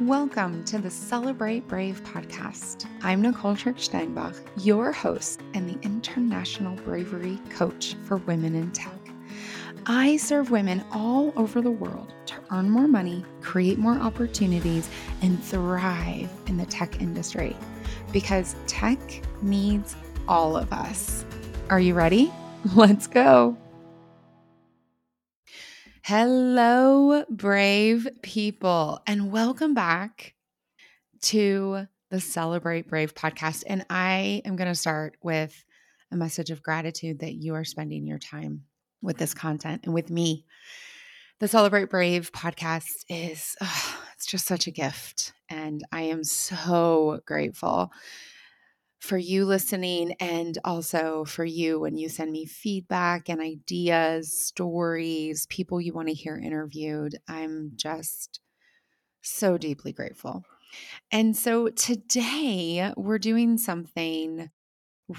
Welcome to the Celebrate Brave podcast. I'm Nicole Trick Steinbach, your host and the International Bravery Coach for Women in Tech. I serve women all over the world to earn more money, create more opportunities, and thrive in the tech industry because tech needs all of us. Are you ready? Let's go. Hello, brave people, and welcome back to the Celebrate Brave podcast. And I am going to start with a message of gratitude that you are spending your time with this content and with me. The Celebrate Brave podcast is, oh, it's just such a gift. And I am so grateful for you listening and also for you when you send me feedback and ideas, stories, people you want to hear interviewed. I'm just so deeply grateful. And so today we're doing something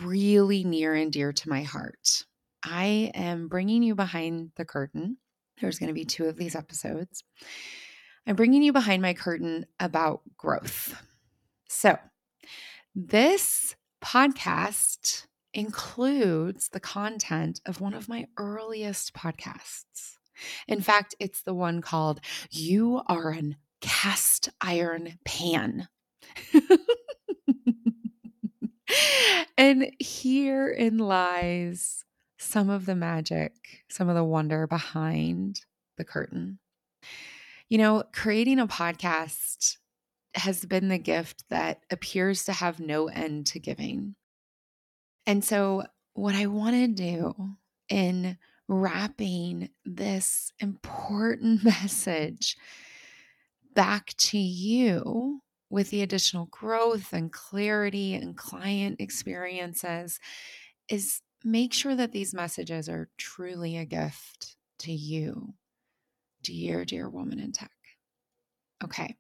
really near and dear to my heart. I am bringing you behind the curtain. There's going to be two of these episodes. I'm bringing you behind my curtain about growth. So, this podcast includes the content of one of my earliest podcasts. In fact, it's the one called You Are an Cast Iron Pan. and herein lies some of the magic, some of the wonder behind the curtain. You know, creating a podcast has been the gift that appears to have no end to giving. And so, what I want to do in wrapping this important message back to you with the additional growth and clarity and client experiences is make sure that these messages are truly a gift to you, dear, dear woman in tech. Okay.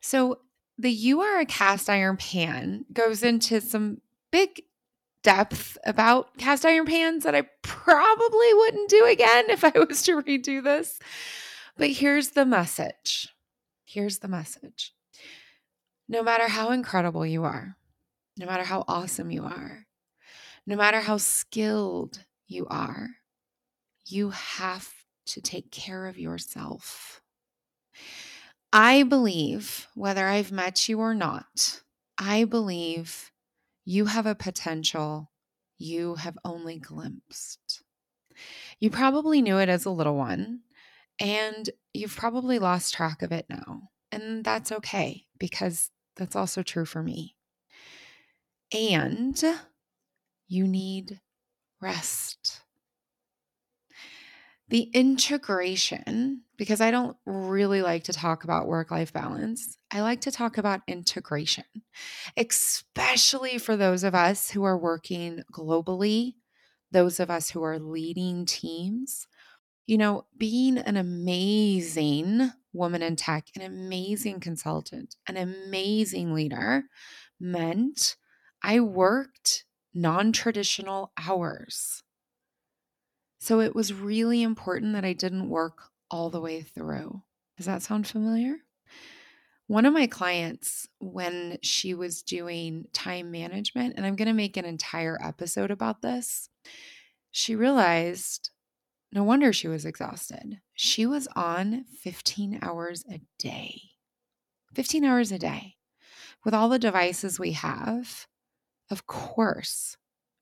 So the You Are a Cast Iron Pan goes into some big depth about cast iron pans that I probably wouldn't do again if I was to redo this. But here's the message. Here's the message. No matter how incredible you are, no matter how awesome you are, no matter how skilled you are, you have to take care of yourself. I believe, whether I've met you or not, I believe you have a potential you have only glimpsed. You probably knew it as a little one, and you've probably lost track of it now. And that's okay because that's also true for me. And you need rest. The integration, because I don't really like to talk about work life balance, I like to talk about integration, especially for those of us who are working globally, those of us who are leading teams. You know, being an amazing woman in tech, an amazing consultant, an amazing leader meant I worked non traditional hours. So it was really important that I didn't work all the way through. Does that sound familiar? One of my clients, when she was doing time management, and I'm going to make an entire episode about this, she realized no wonder she was exhausted. She was on 15 hours a day. 15 hours a day. With all the devices we have, of course,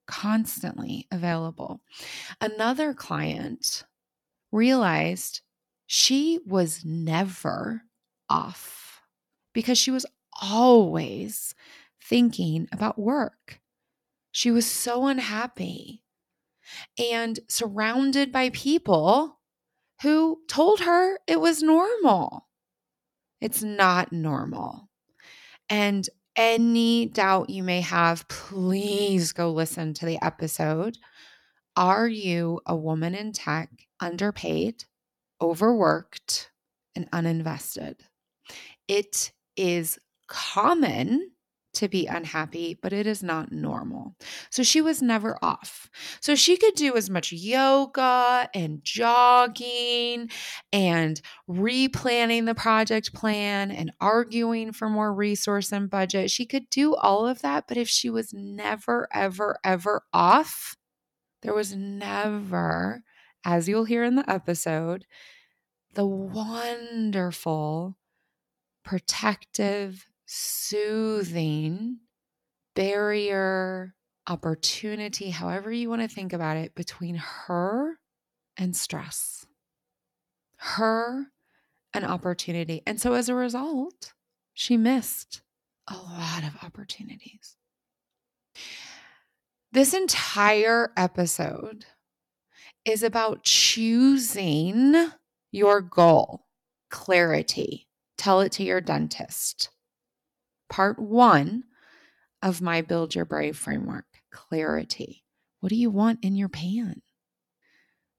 constantly available. Another client realized she was never off because she was always thinking about work. She was so unhappy and surrounded by people who told her it was normal. It's not normal. And any doubt you may have, please go listen to the episode. Are you a woman in tech, underpaid, overworked, and uninvested? It is common to be unhappy, but it is not normal. So she was never off. So she could do as much yoga and jogging and replanning the project plan and arguing for more resource and budget. She could do all of that. But if she was never, ever, ever off, there was never, as you'll hear in the episode, the mm-hmm. wonderful, protective, soothing barrier, opportunity, however you want to think about it, between her and stress, her and opportunity. And so as a result, she missed a lot of opportunities. This entire episode is about choosing your goal, clarity. Tell it to your dentist. Part one of my Build Your Brave framework clarity. What do you want in your pan?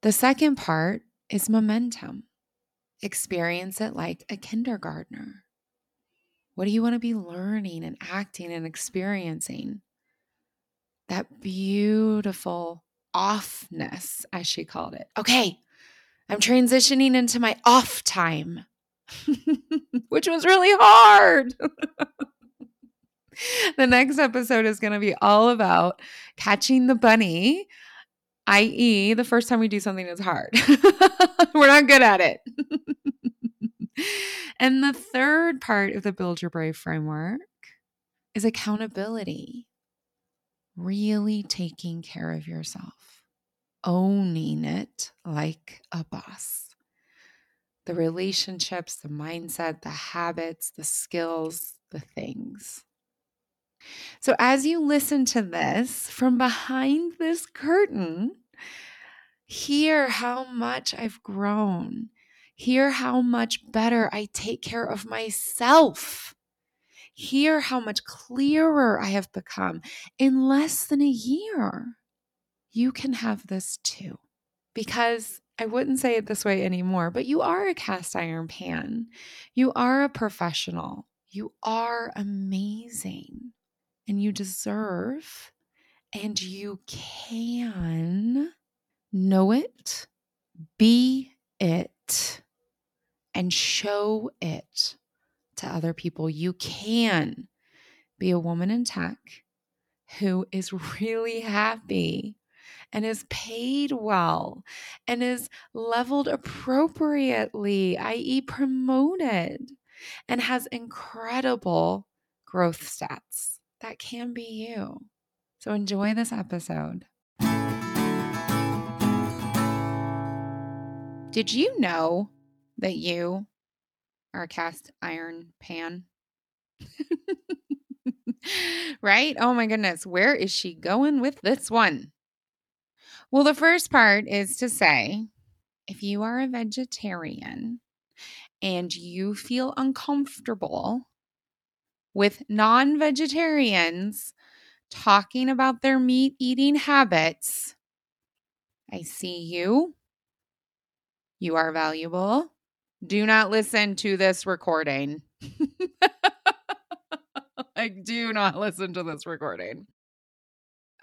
The second part is momentum. Experience it like a kindergartner. What do you want to be learning and acting and experiencing? that beautiful offness, as she called it. Okay, I'm transitioning into my off time, which was really hard. the next episode is going to be all about catching the bunny, i.e., the first time we do something is hard. We're not good at it. and the third part of the Build Your Brave framework is accountability really taking care of yourself, owning it like a boss. The relationships, the mindset, the habits, the skills, the things. So, as you listen to this from behind this curtain, hear how much I've grown. Hear how much better I take care of myself Hear how much clearer I have become in less than a year. You can have this too. Because I wouldn't say it this way anymore, but you are a cast iron pan. You are a professional. You are amazing. And you deserve and you can know it, be it, and show it to other people. You can be a woman in tech who is really happy and is paid well and is leveled appropriately, i.e., promoted, and has incredible growth stats. That can be you. So enjoy this episode. Did you know that you our cast iron pan. right? Oh my goodness. Where is she going with this one? Well, the first part is to say if you are a vegetarian and you feel uncomfortable with non vegetarians talking about their meat eating habits, I see you. You are valuable do not listen to this recording. like, do not listen to this recording.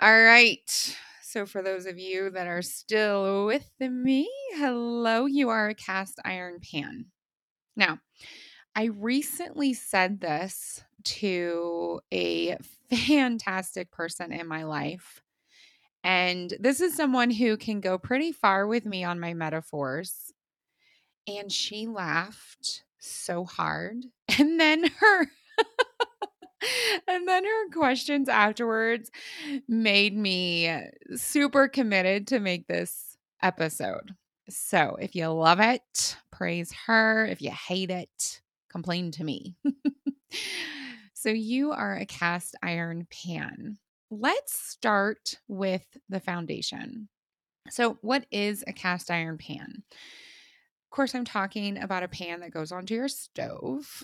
All right. So, for those of you that are still with me, hello, you are a cast iron pan. Now, I recently said this to a fantastic person in my life. And this is someone who can go pretty far with me on my metaphors. And she laughed so hard. And then her and then her questions afterwards made me super committed to make this episode. So, if you love it, praise her. If you hate it, complain to me. so, you are a cast iron pan. Let's start with the foundation. So, what is a cast iron pan? Course, I'm talking about a pan that goes onto your stove.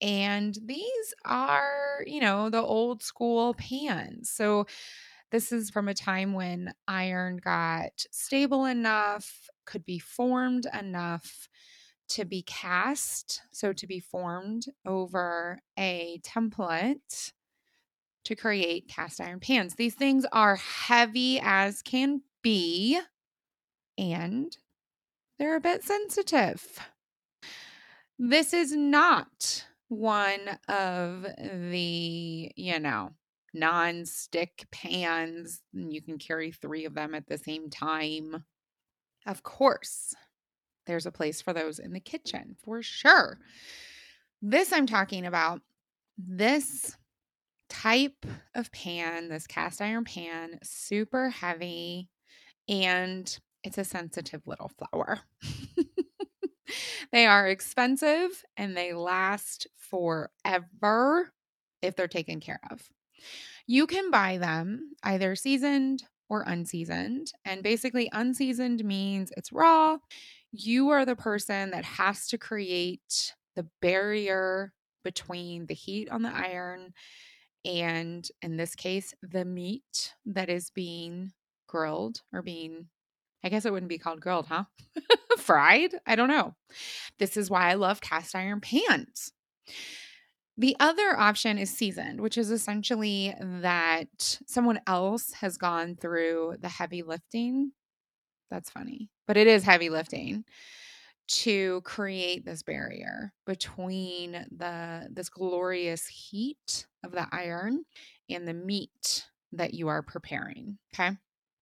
And these are, you know, the old school pans. So this is from a time when iron got stable enough, could be formed enough to be cast, so to be formed over a template to create cast iron pans. These things are heavy as can be and they're a bit sensitive. This is not one of the, you know, non-stick pans. You can carry three of them at the same time. Of course, there's a place for those in the kitchen for sure. This I'm talking about, this type of pan, this cast iron pan, super heavy, and it's a sensitive little flower. they are expensive and they last forever if they're taken care of. You can buy them either seasoned or unseasoned. And basically, unseasoned means it's raw. You are the person that has to create the barrier between the heat on the iron and, in this case, the meat that is being grilled or being I guess it wouldn't be called grilled, huh? Fried? I don't know. This is why I love cast iron pans. The other option is seasoned, which is essentially that someone else has gone through the heavy lifting. That's funny, but it is heavy lifting to create this barrier between the this glorious heat of the iron and the meat that you are preparing, okay?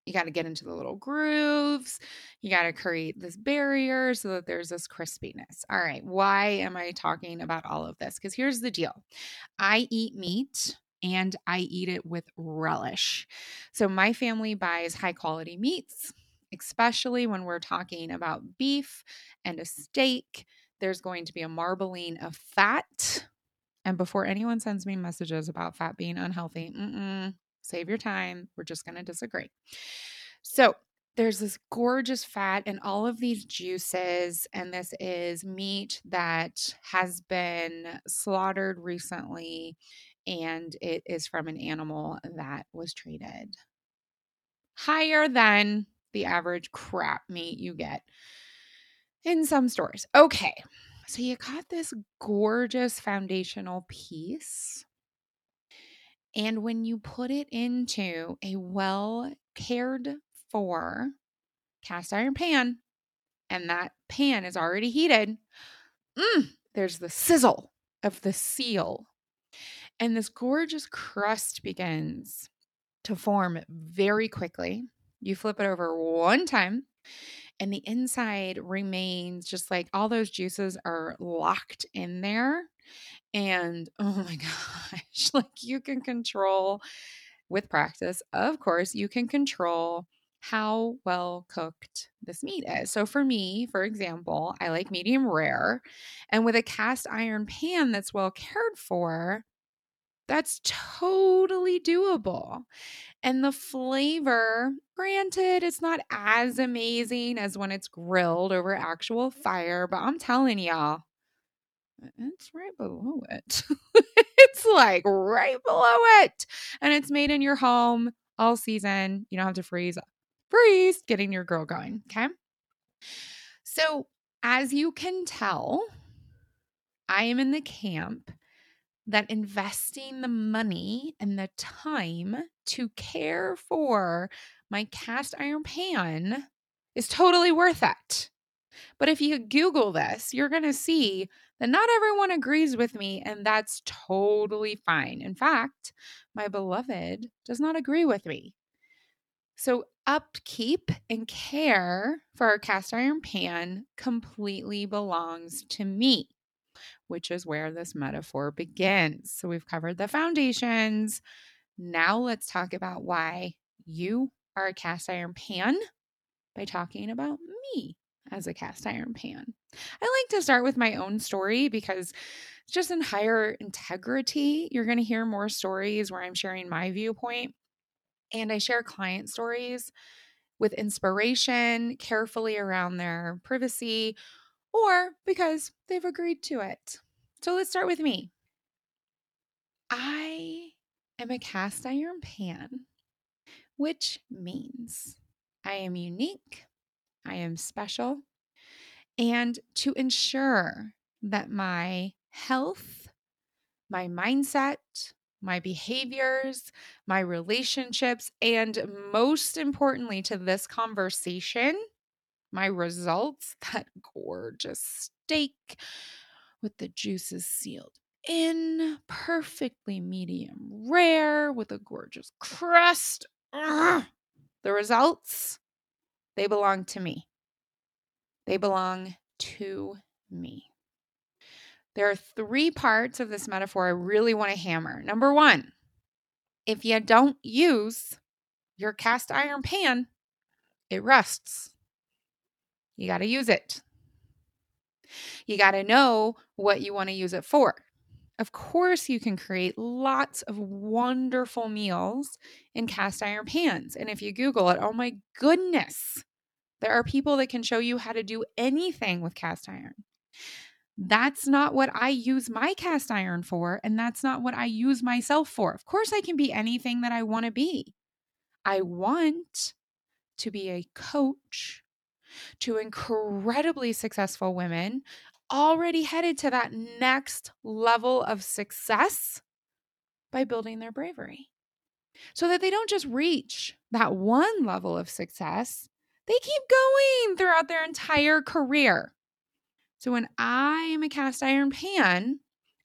You got to get into the little grooves. You got to create this barrier so that there's this crispiness. All right. Why am I talking about all of this? Because here's the deal I eat meat and I eat it with relish. So my family buys high quality meats, especially when we're talking about beef and a steak. There's going to be a marbling of fat. And before anyone sends me messages about fat being unhealthy, Save your time. We're just going to disagree. So, there's this gorgeous fat and all of these juices, and this is meat that has been slaughtered recently, and it is from an animal that was treated higher than the average crap meat you get in some stores. Okay, so you got this gorgeous foundational piece and when you put it into a well cared for cast iron pan, and that pan is already heated, mm, there's the sizzle of the seal. And this gorgeous crust begins to form very quickly. You flip it over one time, and the inside remains just like all those juices are locked in there. And oh my gosh, like you can control with practice, of course, you can control how well cooked this meat is. So for me, for example, I like medium rare. And with a cast iron pan that's well cared for, that's totally doable. And the flavor, granted, it's not as amazing as when it's grilled over actual fire, but I'm telling y'all, it's right below it. it's like right below it. And it's made in your home all season. You don't have to freeze. Freeze, getting your grill going. Okay. So, as you can tell, I am in the camp that investing the money and the time to care for my cast iron pan is totally worth it. But if you Google this, you're going to see that not everyone agrees with me, and that's totally fine. In fact, my beloved does not agree with me. So, upkeep and care for our cast iron pan completely belongs to me, which is where this metaphor begins. So, we've covered the foundations. Now, let's talk about why you are a cast iron pan by talking about me as a cast iron pan. I like to start with my own story because just in higher integrity. You're going to hear more stories where I'm sharing my viewpoint. And I share client stories with inspiration, carefully around their privacy, or because they've agreed to it. So let's start with me. I am a cast iron pan, which means I am unique I am special, and to ensure that my health, my mindset, my behaviors, my relationships, and most importantly to this conversation, my results, that gorgeous steak with the juices sealed in, perfectly medium rare with a gorgeous crust. Ugh. The results, they belong to me. They belong to me. There are three parts of this metaphor I really want to hammer. Number one, if you don't use your cast iron pan, it rusts. You got to use it. You got to know what you want to use it for. Of course, you can create lots of wonderful meals in cast iron pans. And if you Google it, oh my goodness, there are people that can show you how to do anything with cast iron. That's not what I use my cast iron for, and that's not what I use myself for. Of course, I can be anything that I want to be. I want to be a coach to incredibly successful women already headed to that next level of success by building their bravery so that they don't just reach that one level of success, they keep going throughout their entire career. So when I am a cast iron pan,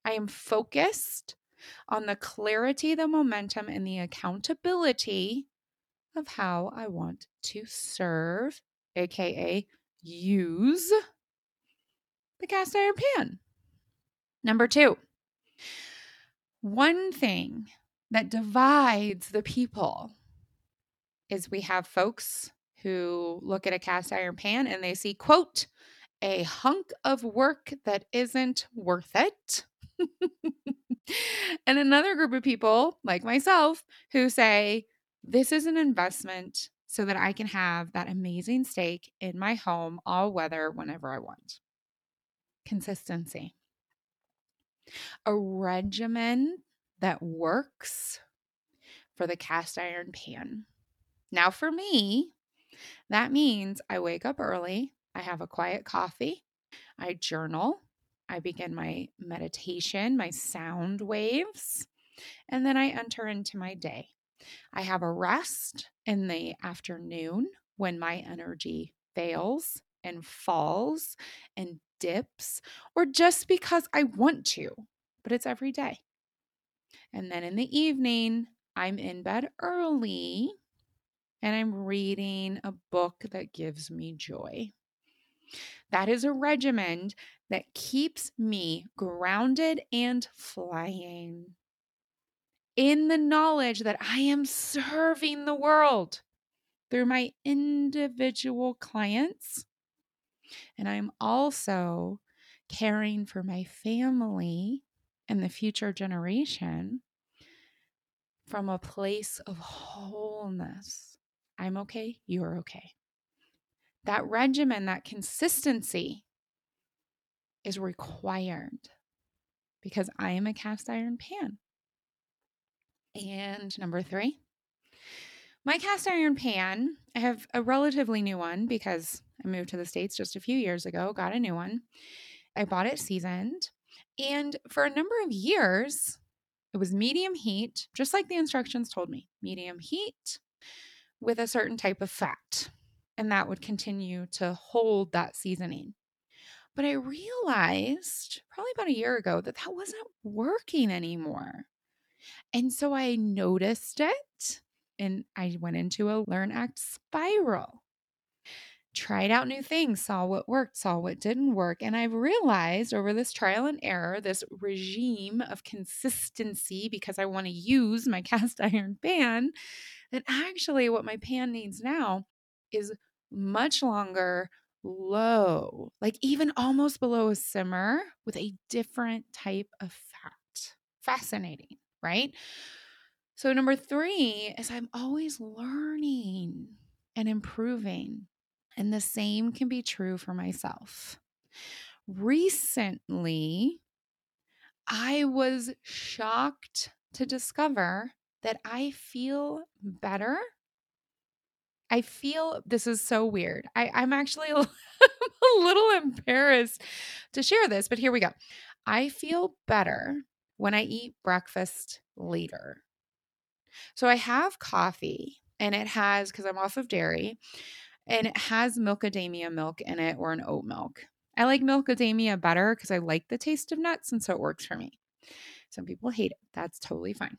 I am focused on the clarity, the momentum, and the accountability of how I want to serve, aka use the cast iron pan. Number two, one thing that divides the people is we have folks who look at a cast iron pan and they see, quote, a hunk of work that isn't worth it. and another group of people, like myself, who say, this is an investment so that I can have that amazing steak in my home all weather whenever I want consistency. A regimen that works for the cast iron pan. Now, for me, that means I wake up early, I have a quiet coffee, I journal, I begin my meditation, my sound waves, and then I enter into my day. I have a rest in the afternoon when my energy fails and falls and dips or just because I want to, but it's every day. And then in the evening, I'm in bed early and I'm reading a book that gives me joy. That is a regimen that keeps me grounded and flying in the knowledge that I am serving the world through my individual clients and I'm also caring for my family and the future generation from a place of wholeness. I'm okay, you're okay. That regimen, that consistency is required because I am a cast iron pan. And number three, my cast iron pan, I have a relatively new one because I moved to the States just a few years ago, got a new one. I bought it seasoned. And for a number of years, it was medium heat, just like the instructions told me medium heat with a certain type of fat. And that would continue to hold that seasoning. But I realized probably about a year ago that that wasn't working anymore. And so I noticed it and I went into a learn act spiral tried out new things, saw what worked, saw what didn't work. And I've realized over this trial and error, this regime of consistency, because I want to use my cast iron pan, that actually what my pan needs now is much longer, low, like even almost below a simmer with a different type of fat. Fascinating, right? So, number three is I'm always learning and improving. And the same can be true for myself. Recently, I was shocked to discover that I feel better. I feel this is so weird. I, I'm actually a, a little embarrassed to share this, but here we go. I feel better when I eat breakfast later. So I have coffee and it has, because I'm off of dairy, and it has milkadamia milk in it or an oat milk. I like milkadamia better because I like the taste of nuts and so it works for me. Some people hate it. That's totally fine.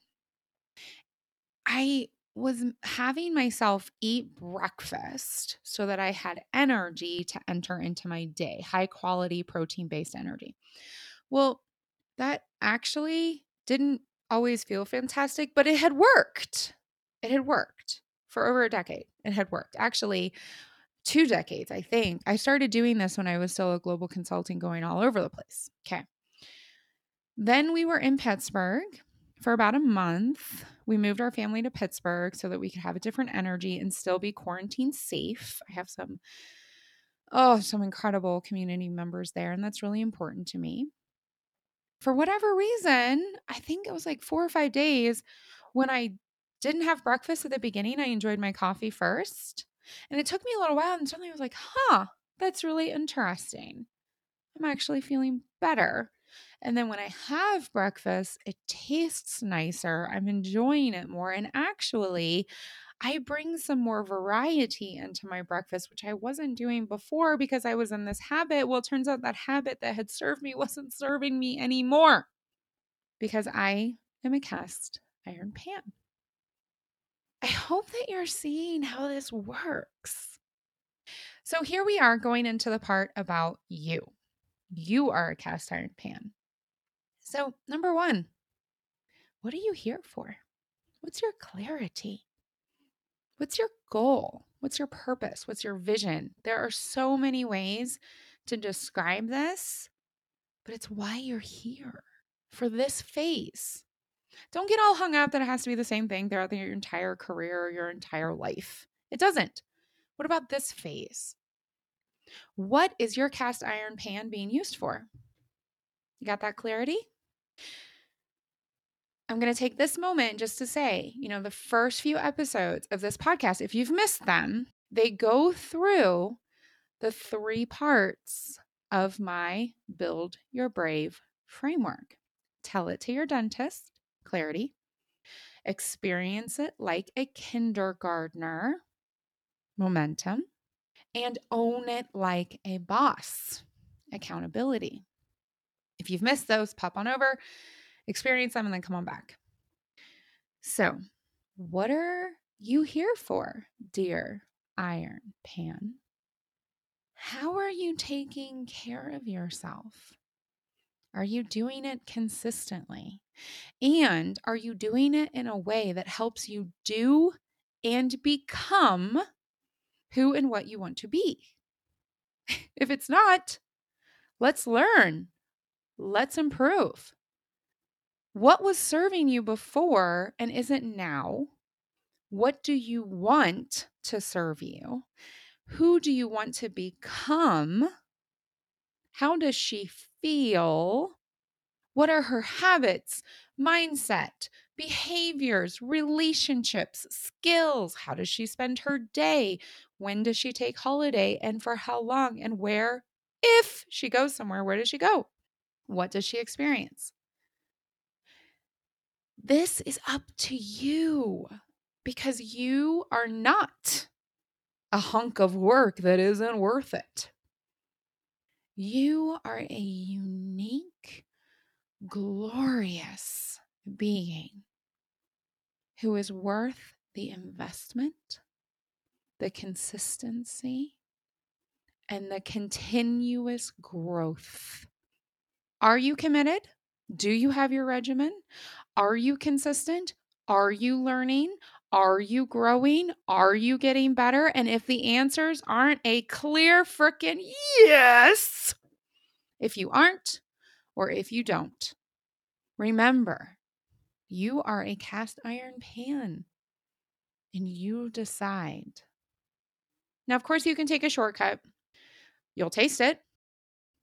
I was having myself eat breakfast so that I had energy to enter into my day, high quality protein based energy. Well, that actually didn't always feel fantastic, but it had worked. It had worked for over a decade. It had worked. Actually, two decades, I think. I started doing this when I was still a global consulting going all over the place. Okay. Then we were in Pittsburgh for about a month. We moved our family to Pittsburgh so that we could have a different energy and still be quarantine safe. I have some, oh, some incredible community members there, and that's really important to me. For whatever reason, I think it was like four or five days when I didn't have breakfast at the beginning. I enjoyed my coffee first. And it took me a little while, and suddenly I was like, huh, that's really interesting. I'm actually feeling better. And then when I have breakfast, it tastes nicer. I'm enjoying it more. And actually, I bring some more variety into my breakfast, which I wasn't doing before because I was in this habit. Well, it turns out that habit that had served me wasn't serving me anymore because I am a cast iron pan. I hope that you're seeing how this works. So here we are going into the part about you. You are a cast iron pan. So, number one, what are you here for? What's your clarity? What's your goal? What's your purpose? What's your vision? There are so many ways to describe this, but it's why you're here for this phase. Don't get all hung up that it has to be the same thing throughout your entire career or your entire life. It doesn't. What about this phase? What is your cast iron pan being used for? You got that clarity? I'm going to take this moment just to say, you know, the first few episodes of this podcast, if you've missed them, they go through the three parts of my Build Your Brave framework. Tell it to your dentist, clarity. Experience it like a kindergartner, momentum. And own it like a boss, accountability. If you've missed those, pop on over, experience them, and then come on back. So, what are you here for, dear Iron Pan? How are you taking care of yourself? Are you doing it consistently? And are you doing it in a way that helps you do and become who and what you want to be? If it's not, let's learn. Let's improve. What was serving you before and isn't now? What do you want to serve you? Who do you want to become? How does she feel? What are her habits, mindset, behaviors, relationships, skills? How does she spend her day? When does she take holiday and for how long and where? If she goes somewhere, where does she go? What does she experience? This is up to you because you are not a hunk of work that isn't worth it. You are a unique, glorious being who is worth the investment, the consistency, and the continuous growth. Are you committed? Do you have your regimen? Are you consistent? Are you learning? Are you growing? Are you getting better? And if the answers aren't a clear freaking yes, if you aren't, or if you don't, remember you are a cast iron pan and you decide. Now, of course, you can take a shortcut. You'll taste it,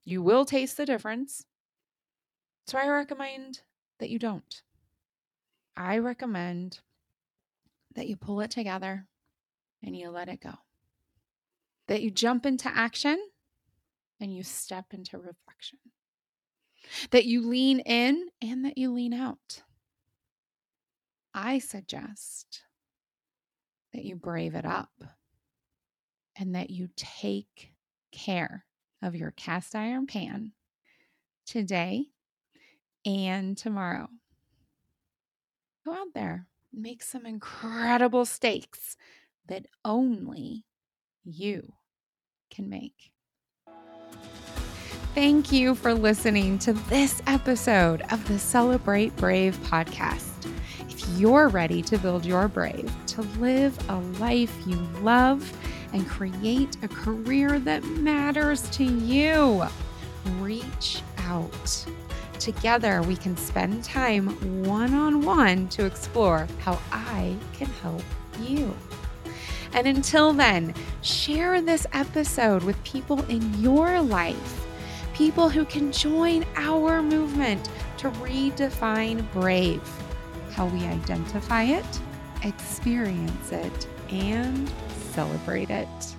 you will taste the difference. So I recommend that you don't. I recommend that you pull it together and you let it go. That you jump into action and you step into reflection. that you lean in and that you lean out. I suggest that you brave it up and that you take care of your cast iron pan today and tomorrow. Go out there, make some incredible steaks that only you can make. Thank you for listening to this episode of the Celebrate Brave podcast. If you're ready to build your brave, to live a life you love, and create a career that matters to you, reach out. Together, we can spend time one on one to explore how I can help you. And until then, share this episode with people in your life, people who can join our movement to redefine brave, how we identify it, experience it, and celebrate it.